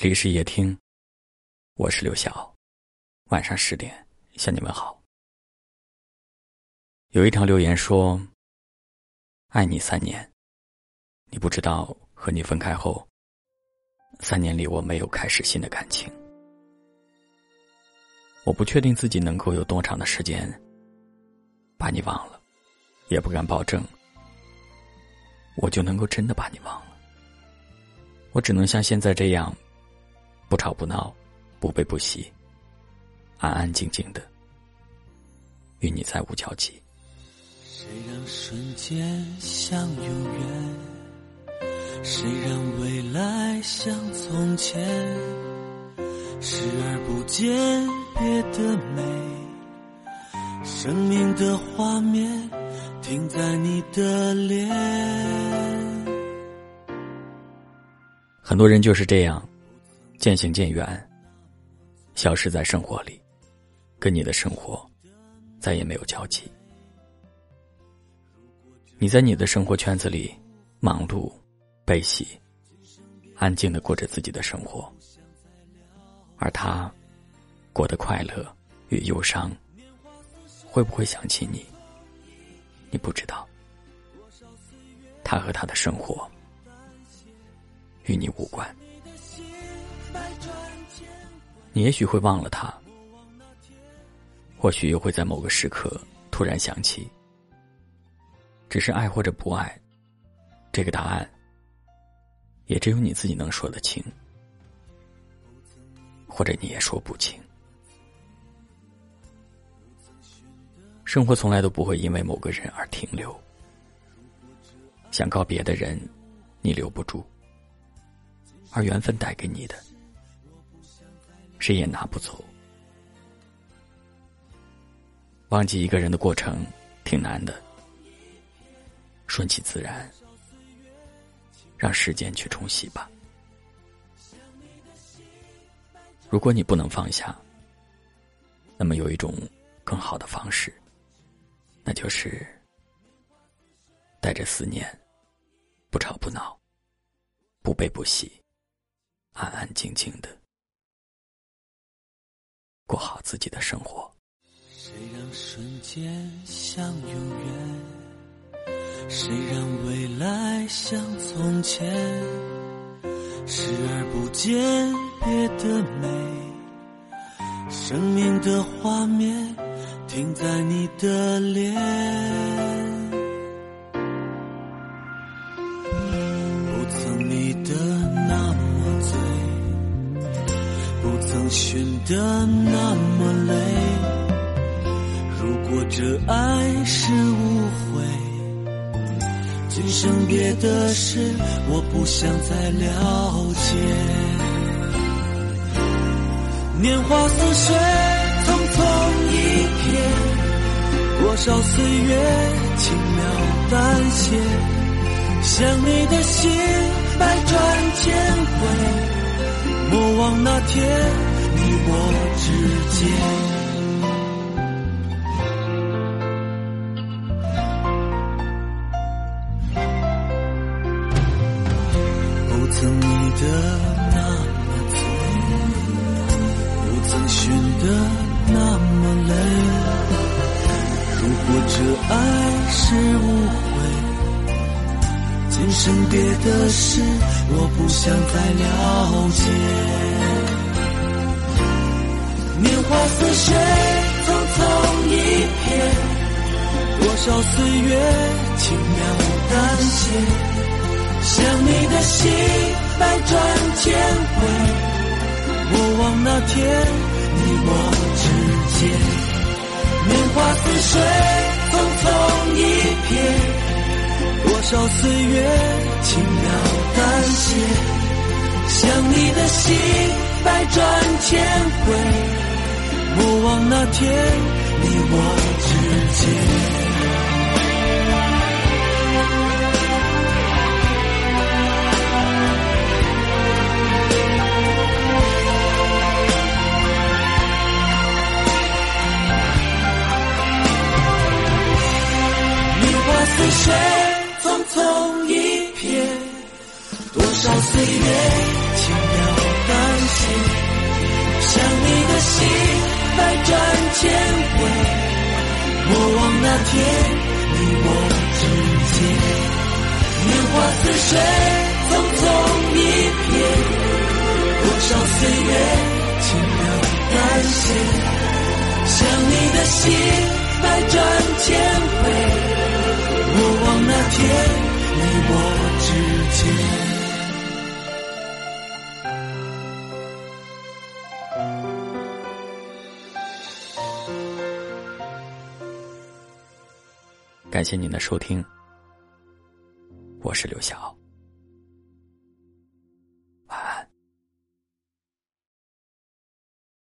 这里是夜听，我是刘晓。晚上十点向你们好。有一条留言说：“爱你三年，你不知道和你分开后，三年里我没有开始新的感情。我不确定自己能够有多长的时间把你忘了，也不敢保证我就能够真的把你忘了。我只能像现在这样。”不吵不闹，不悲不喜，安安静静的，与你再无交集。谁让瞬间像永远？谁让未来像从前？视而不见别的美，生命的画面停在你的脸。很多人就是这样。渐行渐远，消失在生活里，跟你的生活再也没有交集。你在你的生活圈子里忙碌、悲喜，安静的过着自己的生活，而他过得快乐与忧伤，会不会想起你？你不知道，他和他的生活与你无关。你也许会忘了他，或许又会在某个时刻突然想起。只是爱或者不爱，这个答案也只有你自己能说得清，或者你也说不清。生活从来都不会因为某个人而停留，想告别的人，你留不住，而缘分带给你的。谁也拿不走。忘记一个人的过程挺难的，顺其自然，让时间去冲洗吧。如果你不能放下，那么有一种更好的方式，那就是带着思念，不吵不闹，不悲不喜，安安静静的。过好自己的生活。谁让瞬间像永远？谁让未来像从前？视而不见别的美，生命的画面停在你的脸。寻得那么累，如果。这爱是误会，今生别的事我不想再了解。年华似水，匆匆一瞥，多少岁月轻描淡写，想你的心百转千回，莫忘那天你我之间。不曾迷得那么醉，不曾寻得那么累。如果这爱是误会，今生别的事我不想再了解。年华似水，匆匆一瞥，多少岁月轻描淡写。想你的心百转千回，莫忘那天你我之间。年华似水，匆匆一瞥，多少岁月轻描淡写。想你的心百转千，那天你我之间樱花似雪匆匆一瞥多少岁月轻描淡写想你的心百转千回，莫忘那天你我之间，年华似水，匆匆一瞥，多少岁月轻描淡写，想你的心百转千回，莫忘那天你我之间。感谢您的收听，我是刘晓。